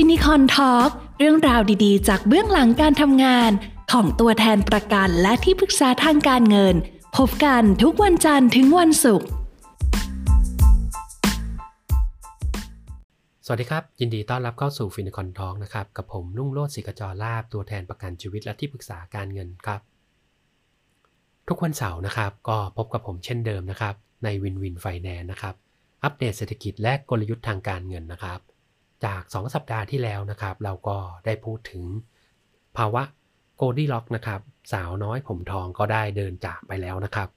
Finicorn Talk เรื่องราวดีๆ จากเบื้องหลังการทำงาน ของตัวแทนประกันและที่ปรึกษาทางการเงิน พบกันทุกวันจันทร์ถึงวันศุกร์ สวัสดีครับ ยินดีต้อนรับเข้าสู่ Finicorn Talk นะครับ กับผมรุ่งโรจน์ศิกจรลาบตัวแทนประกันชีวิตและที่ปรึกษาการเงินครับ ทุกวันเสาร์นะครับ ก็พบกับผมเช่นเดิมนะครับ ใน Win Win Finance นะครับ อัปเดตเศรษฐกิจและกลยุทธ์ทางการเงินนะครับ จาก 2 สัปดาห์ที่แล้วนะครับ เราก็ได้พูดถึงภาวะโกลดี้ล็อกนะครับ สาวน้อยผมทองก็ได้เดินจากไปแล้วนะครับ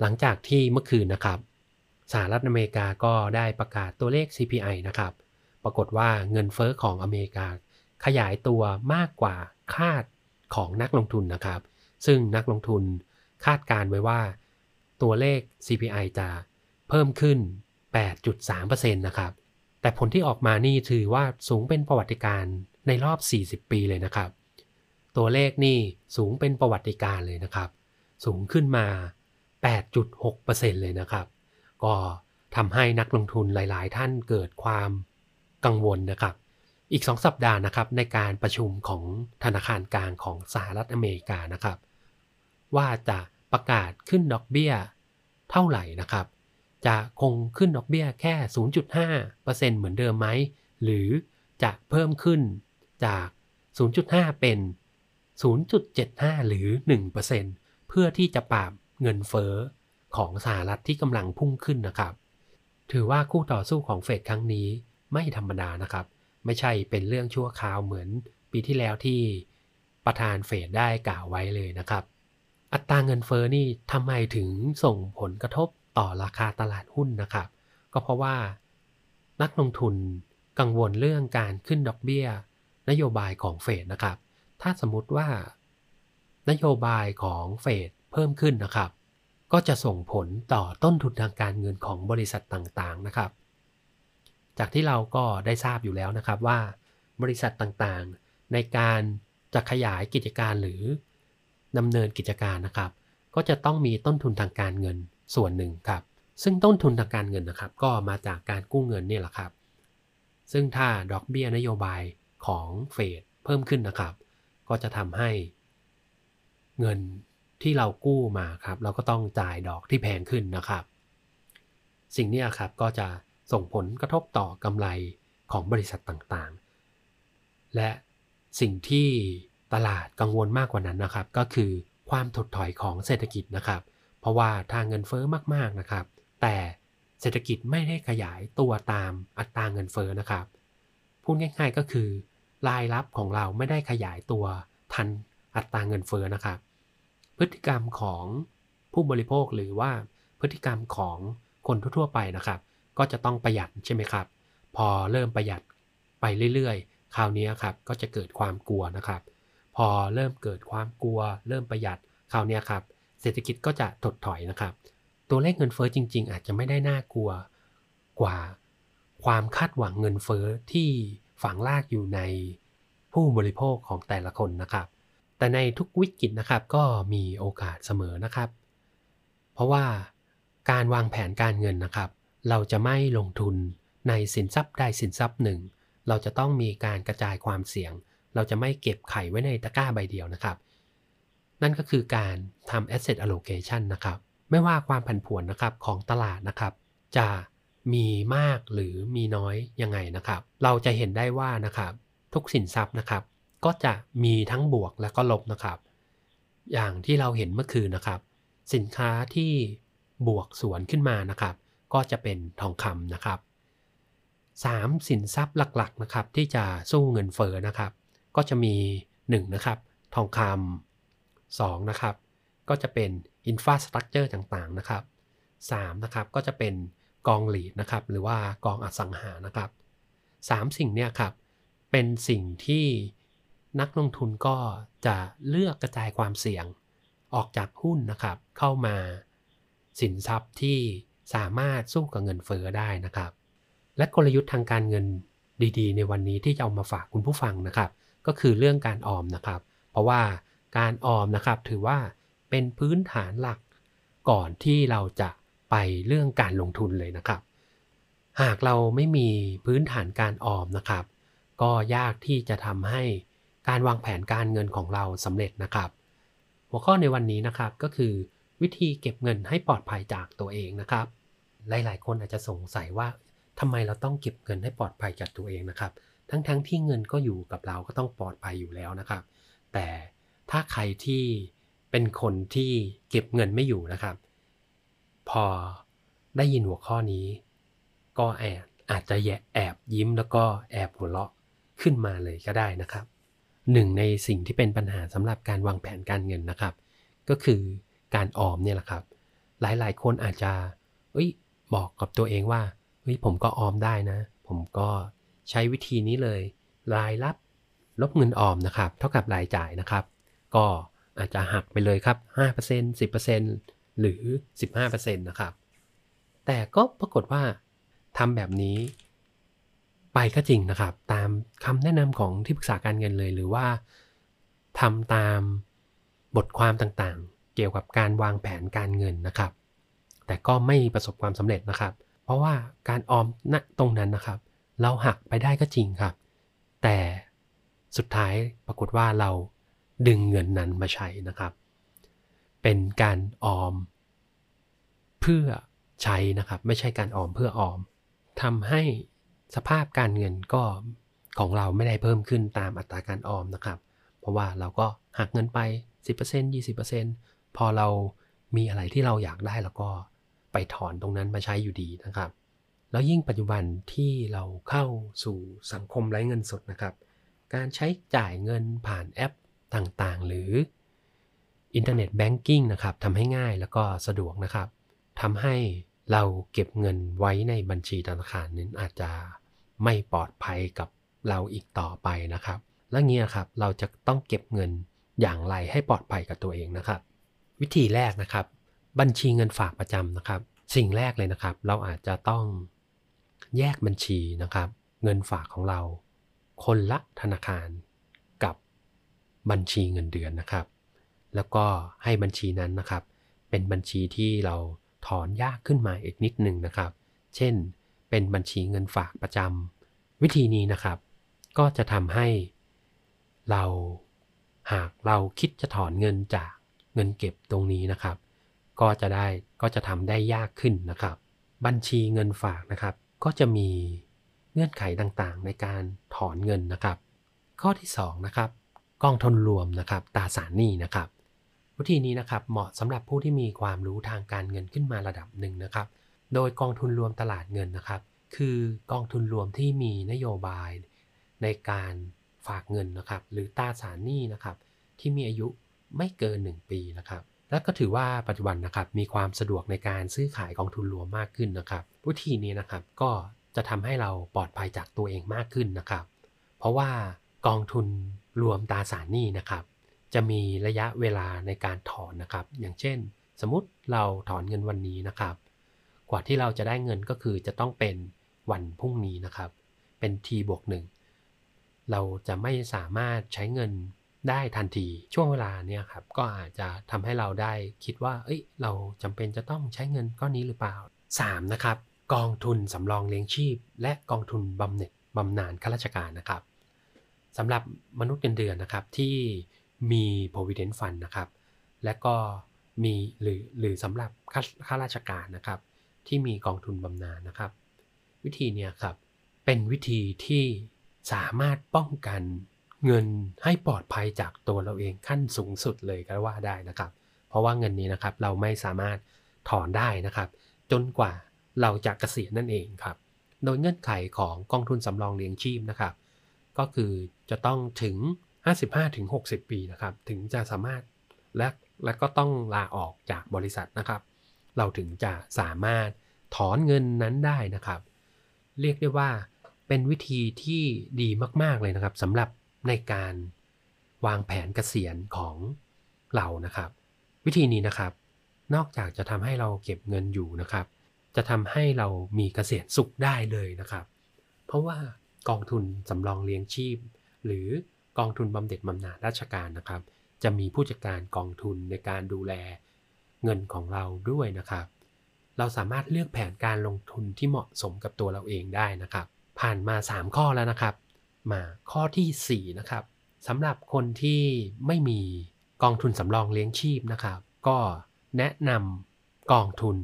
หลังจากที่เมื่อคืนนะครับสหรัฐอเมริกาก็ได้ประกาศตัวเลข CPI นะครับ ปรากฏว่าเงินเฟอ้อของอเมริกา ขยายตัวมากกว่าคาดของนักลงทุนนะครับ ซึ่งนักลงทุนคาดการไว้ว่า ตัวเลข CPI จะเพิ่มขึ้น 8.3%นะครับ แต่ผลที่ออกมานี่ถือว่าสูงเป็นประวัติการในรอบ 40 ปีเลยนะครับ ตัวเลขนี่สูงเป็นประวัติการเลยนะครับ สูงขึ้นมา 8.6%เลยนะครับ ก็ทำให้นักลงทุนหลาย ๆ ท่านเกิดความกังวลนะครับ อีก 2 สัปดาห์นะครับในการประชุมของธนาคารกลางของสหรัฐอเมริกานะครับ ว่าจะประกาศขึ้นดอกเบี้ยเท่าไหร่นะครับ จะคงขึ้นดอกเบี้ยแค่ 0.5%เหมือนเดิมไหม หรือจะเพิ่มขึ้นจาก 0.5 เป็น 0.75 หรือ 1%เพื่อที่จะปราบเงินเฟ้อของสหรัฐที่กำลังพุ่งขึ้นนะครับ ถือว่าคู่ต่อสู้ของเฟดครั้งนี้ไม่ธรรมดานะครับ ไม่ใช่เป็นเรื่องชั่วคราวเหมือนปีที่แล้วที่ประธานเฟดได้กล่าวไว้เลยนะครับ อัตราเงินเฟ้อนี่ทำไมถึงส่งผลกระทบ ต่อราคาตลาดหุ้นนะครับ ก็เพราะว่านักลงทุนกังวลเรื่องการขึ้นดอกเบี้ย นโยบายของเฟดนะครับ ถ้าสมมติว่านโยบายของเฟดเพิ่มขึ้นนะครับ ก็จะส่งผลต่อต้นทุนทางการเงินของบริษัทต่างๆนะครับ จากที่เราก็ได้ทราบอยู่แล้วนะครับว่า บริษัทต่างๆ ในการจะขยายกิจการหรือดำเนินกิจการนะครับ ก็จะต้องมีต้นทุนทางการเงิน ส่วนหนึ่งครับ ซึ่งต้นทุนทางการเงินนะครับ ก็มาจากการกู้เงินนี่แหละครับ ซึ่งถ้าดอกเบี้ยนโยบายของเฟดเพิ่มขึ้นนะครับ ก็จะทำให้ เงินที่เรากู้มาครับ เราก็ต้องจ่ายดอกที่แพงขึ้นนะครับ สิ่งนี้ครับก็จะส่งผลกระทบต่อกำไรของบริษัทต่างๆ และสิ่งที่ตลาดกังวลมากกว่านั้นนะครับ ก็คือความถดถอยของเศรษฐกิจนะครับ เพราะว่าทางเงินเฟอ้อมากๆนะครับ แต่เศรษฐกิจไม่ได้ขยายตัวตามอัตราเงินเฟอ้อนะครับ พูดง่าย ๆก็คือ รายรับของเราไม่ได้ขยายตัวทันอัตราเงินเฟอ้อนะครับ พฤติกรรมของผู้บริโภคหรือว่าพฤติกรรมของคนทั่วๆไปนะครับ ก็จะต้องประหยัดใช่ไหมครับ พอเริ่มประหยัดไปเรื่อยๆ คราวนี้ครับก็จะเกิดความกลัวนะครับ พอเริ่มเกิดความกลัว เริ่มประหยัดคราวนี้ครับ เศรษฐกิจก็จะถดถอยนะครับ ตัวเลขเงินเฟอ้อจริง ๆ อาจจะไม่ได้น่ากลัวกว่าความคาดหวังเงินเฟอ้อที่ฝังลากอยู่ในผู้บริโภคของแต่ละคนนะครับ แต่ในทุกวิกฤตนะครับก็มีโอกาสเสมอนะครับ เพราะว่าการวางแผนการเงินนะครับ เราจะไม่ลงทุนในสินทรัพย์ใดสินทรัพย์หนึ่ง เราจะต้องมีการกระจายความเสี่ยง เราจะไม่เก็บไข่ไว้ในตะกร้าใบเดียวนะครับ นั่นก็คือการ ทำ asset allocation นะครับ ไม่ว่าความผันผวนนะครับของตลาดนะครับจะมีมากหรือมีน้อยยังไงนะครับ เราจะเห็นได้ว่านะครับทุกสินทรัพย์นะครับ ก็จะมีทั้งบวกและก็ลบนะครับ อย่างที่เราเห็นเมื่อคืนนะครับ สินค้าที่บวกสวนขึ้นมานะครับ ก็จะเป็นทองคำนะครับ 3 สินทรัพย์หลักๆนะครับ ที่จะสู้เงินเฟ้อนะครับ ก็จะมี 1 นะครับ ทองคำ2นะครับ ก็จะเป็นอินฟาสตรักเจอร์ต่างๆนะครับ3นะครับก็จะเป็นกองหลีดนะครับหรือว่ากองอสังหานะครับ 3 สิ่งเนี่ยครับเป็นสิ่งที่นักลงทุนก็จะเลือกกระจายความเสี่ยงออกจากหุ้นนะครับ เข้ามาสินทรัพย์ที่สามารถสู้กับเงินเฟอ้อได้นะครับ และกลยุทธ์ทางการเงินดีๆ ในวันนี้ที่จะเอามาฝากคุณผู้ฟังนะครับ ก็คือเรื่องการออมนะครับ เพราะว่าการออมนะครับถือว่า เป็นพื้นฐานหลัก ก่อนที่เราจะไปเรื่องการลงทุนเลยนะครับ หากเราไม่มีพื้นฐานการออมนะครับ ก็ยากที่จะทำให้การวางแผนการเงินของเราสำเร็จนะครับ หัวข้อในวันนี้นะครับก็คือ วิธีเก็บเงินให้ปลอดภัยจากตัวเองนะครับ หลาย ๆ คนอาจจะสงสัยว่าทำไมเราต้องเก็บเงินให้ปลอดภัยจากตัวเองนะครับ ทั้งๆทที่เงินก็อยู่กับเราก็ต้องปลอดภัยอยู่แล้วนะครับ แต่ถ้าใครที่ เป็นคนที่เก็บเงินไม่อยู่นะครับ พอได้ยินหัวข้อนี้ ก็แอบอาจจะแแอบยิ้มแล้วก็แอบหัวเราะขึ้นมาเลยก็ได้นะครับหนึ่งในสิ่งที่เป็นปัญหาสำหรับการวางแผนการเงินนะครับ ก็คือการออมเนี่ยแหละครับ หลายๆ คนอาจจะเอ้ยบอกกับตัวเองว่าเฮ้ยผมก็ออมได้นะ ผมก็ใช้วิธีนี้เลย รายรับลบเงินออมนะครับ เท่ากับรายจ่ายนะครับ ก็ อาจจะหักไปเลยครับ 5% 10%หรือ 15%นะครับ แต่ก็ปรากฏว่าทำแบบนี้ ไปก็จริงนะครับ ตามคำแนะนำของที่ปรึกษาการเงินเลย หรือว่าทำตามบทความต่างๆ เกี่ยวกับการวางแผนการเงินนะครับ แต่ก็ไม่ประสบความสำเร็จนะครับ เพราะว่าการออมณตรงนั้นนะครับ เราหักไปได้ก็จริงครับ แต่สุดท้ายปรากฏว่าเรา ดึงเงินนั้นมาใช้นะครับ เป็นการออม เพื่อใช้นะครับ ไม่ใช่การออมเพื่อออมทำให้สภาพการเงินก็ของเราไม่ได้เพิ่มขึ้นตามอัตราการออมนะครับ เพราะว่าเราก็หักเงินไป 10% 20%พอเรามีอะไรที่เราอยากได้เราก็ไปถอนตรงนั้นมาใช้อยู่ดีนะครับ แล้วยิ่งปัจจุบันที่เราเข้าสู่สังคมไร้เงินสดนะครับ การใช้จ่ายเงินผ่านแอป ต่างๆ หรืออินเทอร์เน็ตแบงกิ้งนะครับทำให้ง่ายแล้วก็สะดวกนะครับทำให้เราเก็บเงินไว้ในบัญชีธนาคารนั้นอาจจะไม่ปลอดภัยกับเราอีกต่อไปนะครับ และเงี้ยครับเราจะต้องเก็บเงินอย่างไรให้ปลอดภัยกับตัวเองนะครับ วิธีแรกนะครับ บัญชีเงินฝากประจำนะครับ สิ่งแรกเลยนะครับ เราอาจจะต้องแยกบัญชีนะครับ เงินฝากของเรา คนละธนาคาร บัญชีเงินเดือนนะครับ แล้วก็ให้บัญชีนั้นนะครับ เป็นบัญชีที่เราถอนยากขึ้นมาอีกนิดหนึ่งนะครับ เช่น เป็นบัญชีเงินฝากประจำวิธีนี้นะครับ ก็จะทำให้เราหากเราคิดจะถอนเงินจากเงินเก็บตรงนี้นะครับ ก็จะได้ก็จะทำได้ยากขึ้นนะครับ บัญชีเงินฝากนะครับ ก็จะมีเงื่อนไขต่างๆ ในการถอนเงินนะครับ ข้อที่2นะครับ กองทุนรวมนะครับตราสารหนี้นะครับ วิธีนี้นะครับเหมาะสำหรับผู้ที่มีความรู้ทางการเงินขึ้นมาระดับหนึ่งนะครับ โดยกองทุนรวมตลาดเงินนะครับ คือกองทุนรวมที่มีนโยบายในการฝากเงินนะครับ หรือตราสารหนี้นะครับ ที่มีอายุไม่เกิน 1 ปีนะครับ และก็ถือว่าปัจจุบันนะครับมีความสะดวกในการซื้อขายกองทุนรวมมากขึ้นนะครับวิธีนี้นะครับก็จะทำให้เราปลอดภัยจากตัวเองมากขึ้นนะครับ เพราะว่ากองทุน รวมตราสารหนี้นะครับ จะมีระยะเวลาในการถอนนะครับ อย่างเช่น สมมติเราถอนเงินวันนี้นะครับ กว่าที่เราจะได้เงินก็คือจะต้องเป็นวันพรุ่งนี้นะครับ เป็น t บวกหนึ่งเราจะไม่สามารถใช้เงินได้ทันทีช่วงเวลาเนี่ยครับก็อาจจะทำให้เราได้คิดว่า เอ้ย เราจำเป็นจะต้องใช้เงินก้อนนี้หรือเปล่า 3. นะครับ กองทุนสำรองเลี้ยงชีพ และกองทุนบำเหน็จบำนาญข้าราชการนะครับ สำหรับมนุษย์เงินเดือนนะครับที่มี provident fund นะครับ และก็มีหรือหรือสำหรับข้าราชการนะครับ ที่มีกองทุนบำนาญนะครับ วิธีเนี้ยครับเป็นวิธีที่สามารถป้องกันเงินให้ปลอดภัยจากตัวเราเองขั้นสูงสุดเลยก็ว่าได้นะครับ เพราะว่าเงินนี้นะครับเราไม่สามารถถอนได้นะครับ จนกว่าเราจะเกษียณนั่นเองครับ โดยเงื่อนไขของกองทุนสำรองเลี้ยงชีพนะครับ ก็คือจะต้องถึง 55-60 ปีนะครับ ถึงจะสามารถและและก็ต้องลาออกจากบริษัทนะครับ เราถึงจะสามารถถอนเงินนั้นได้นะครับ เรียกได้ว่าเป็นวิธีที่ดีมาก ๆ เลยนะครับสำหรับในการวางแผนเกษียณของเรานะครับ วิธีนี้นะครับ นอกจากจะทำให้เราเก็บเงินอยู่นะครับ จะทำให้เรามีเกษียณสุขได้เลยนะครับ เพราะว่า กองทุนสำรองเลี้ยงชีพ หรือกองทุนบำเหน็จบำนาญราชการนะครับ จะมีผู้จัดการกองทุนในการดูแลเงินของเราด้วยนะครับ เราสามารถเลือกแผนการลงทุนที่เหมาะสมกับตัวเราเองได้นะครับ ผ่านมา 3 ข้อแล้วนะครับ มาข้อที่ 4 นะครับสำหรับคนที่ไม่มีกองทุนสำรองเลี้ยงชีพนะครับ ก็แนะนำกองทุน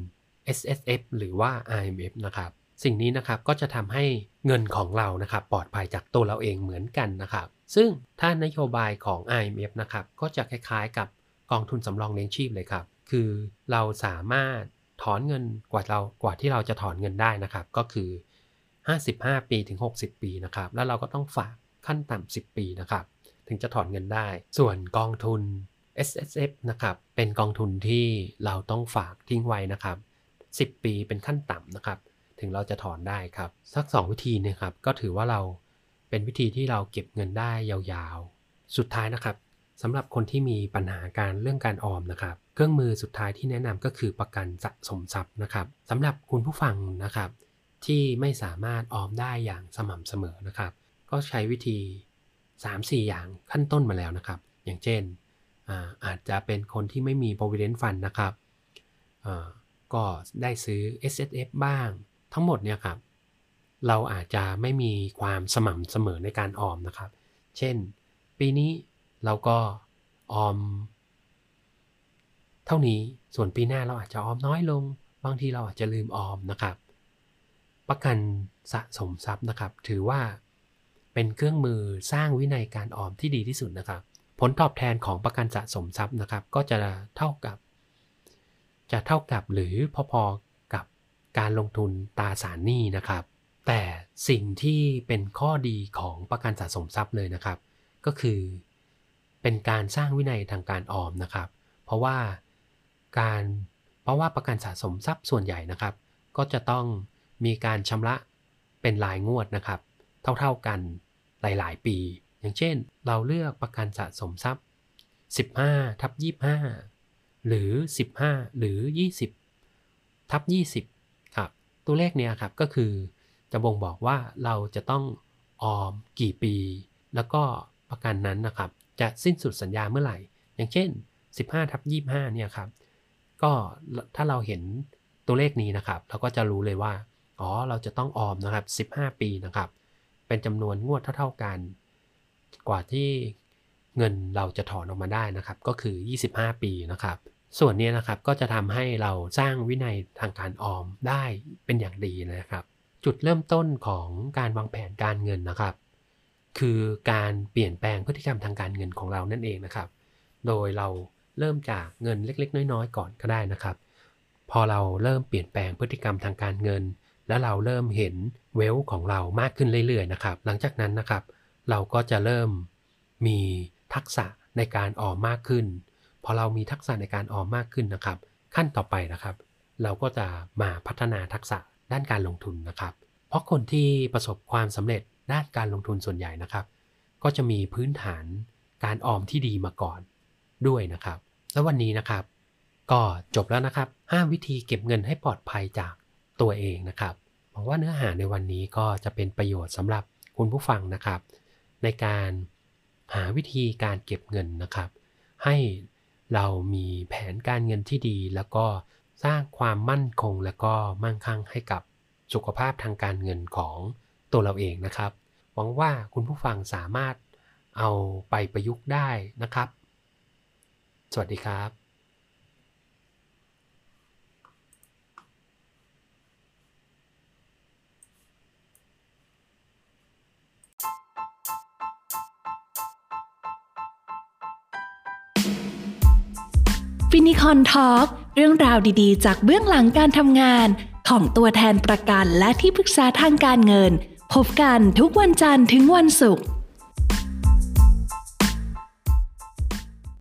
S S F หรือว่า I M F นะครับ สิ่งนี้นะครับก็จะทำให้เงินของเรานะครับปลอดภัยจากตัวเราเองเหมือนกันนะครับ ซึ่งถ้านโยบายของ I M F นะครับก็จะคล้ายๆ กับกองทุนสำรองเลี้ยงชีพเลยครับ คือเราสามารถถอนเงินกว่าเรากว่าที่เราจะถอนเงินได้นะครับ ก็คือ 55 ปีถึง 60 ปีนะครับ แล้วเราก็ต้องฝากขั้นต่ำ10 ปีนะครับ ถึงจะถอนเงินได้ ส่วนกองทุน S S F นะครับ เป็นกองทุนที่เราต้องฝากทิ้งไว้นะครับ 10 ปีเป็นขั้นต่ำนะครับ ถึงเราจะถอนได้ครับ สัก 2 วิธีนะครับ ก็ถือว่าเราเป็นวิธีที่เราเก็บเงินได้ยาวๆ สุดท้ายนะครับสำหรับคนที่มีปัญหาการเรื่องการออมนะครับ เครื่องมือสุดท้ายที่แนะนำก็คือประกันสะสมทรัพย์นะครับสำหรับคุณผู้ฟังนะครับ ที่ไม่สามารถออมได้อย่างสม่ำเสมอนะครับ ก็ใช้วิธี 3-4 อย่างขั้นต้นมาแล้วนะครับ อย่างเช่นอาอาจจะเป็นคนที่ไม่มี provident fund นะครับก็ได้ซื้อ S S F บ้าง ทั้งหมดเนี่ยครับเราอาจจะไม่มีความสม่ำเสมอในการออมนะครับ เช่น ปีนี้เราก็ออม เท่านี้ส่วนปีหน้าเราอาจจะออมน้อยลง บางทีเราอาจจะลืมออมนะครับ ประกันสะสมทรัพย์นะครับ ถือว่าเป็นเครื่องมือสร้างวินัยการออมที่ดีที่สุดนะครับ ผลตอบแทนของประกันสะสมทรัพย์นะครับ ก็จะเท่ากับ จะเท่ากับหรือพอๆ การลงทุนตราสารหนี้นะครับ แต่สิ่งที่เป็นข้อดีของประกันสะสมทรัพย์เลยนะครับ ก็คือ เป็นการสร้างวินัยทางการออมนะครับ เพราะว่าการเพราะว่าประกันสะสมทรัพย์ส่วนใหญ่นะครับ ก็จะต้องมีการชำระเป็นรายงวดนะครับ เท่าๆกันหลาย ๆ ปี อย่างเช่น เราเลือกประกันสะสมทรัพย์ 15ทับ25 หรือ 15 หรือ 20ทับ20ครับ ตัวเลขเนี้ยครับก็คือจะบ่งบอกว่าเราจะต้องออมกี่ปี แล้วก็ประกันนั้นนะครับจะสิ้นสุดสัญญาเมื่อไหร่ อย่างเช่น 15ทับ25เนี่ยครับก็ถ้าเราเห็นตัวเลขนี้นะครับเราก็จะรู้เลยว่าอ๋อเราจะต้องออมนะครับ 15 ปีนะครับ เป็นจำนวนงวดเท่า ๆกัน กว่าที่เงินเราจะถอนออกมาได้นะครับ ก็คือ 25 ปีนะครับ ส่วนนี้นะครับก็จะทำให้เราสร้างวินัยทางการออมได้เป็นอย่างดีนะครับ จุดเริ่มต้นของการวางแผนการเงินนะครับ คือการเปลี่ยนแปลงพฤติกรรมทางการเงินของเรานั่นเองนะครับ โดยเราเริ่มจากเงินเล็ก ๆ น้อยๆก่อนก็ได้นะครับ พอเราเริ่มเปลี่ยนแปลงพฤติกรรมทางการเงิน แล้วเราเริ่มเห็นเวลของเรามากขึ้นเรื่อยๆนะครับ หลังจากนั้นนะครับ เราก็จะเริ่มมีทักษะในการออมมากขึ้น พอเรามีทักษะในการออมมากขึ้นนะครับ ขั้นต่อไปนะครับ เราก็จะมาพัฒนาทักษะด้านการลงทุนนะครับ เพราะคนที่ประสบความสำเร็จด้านการลงทุนส่วนใหญ่นะครับ ก็จะมีพื้นฐานการออมที่ดีมาก่อนด้วยนะครับ แล้ววันนี้นะครับ ก็จบแล้วนะครับ 5 วิธีเก็บเงินให้ปลอดภัยจากตัวเองนะครับหวังว่าเนื้อหาในวันนี้ก็จะเป็นประโยชน์สำหรับคุณผู้ฟังนะครับ ในการหาวิธีการเก็บเงินนะครับ ให้ เรามีแผนการเงินที่ดี แล้วก็สร้างความมั่นคงและก็มั่งคั่งให้กับสุขภาพทางการเงินของตัวเราเองนะครับ หวังว่าคุณผู้ฟังสามารถเอาไปประยุกต์ได้นะครับ สวัสดีครับ Finicorn Talk เรื่องราวดีๆ จากเบื้องหลังการทำงาน ของตัวแทนประกันและที่ปรึกษาทางการเงิน พบกันทุกวันจันทร์ถึงวันศุกร์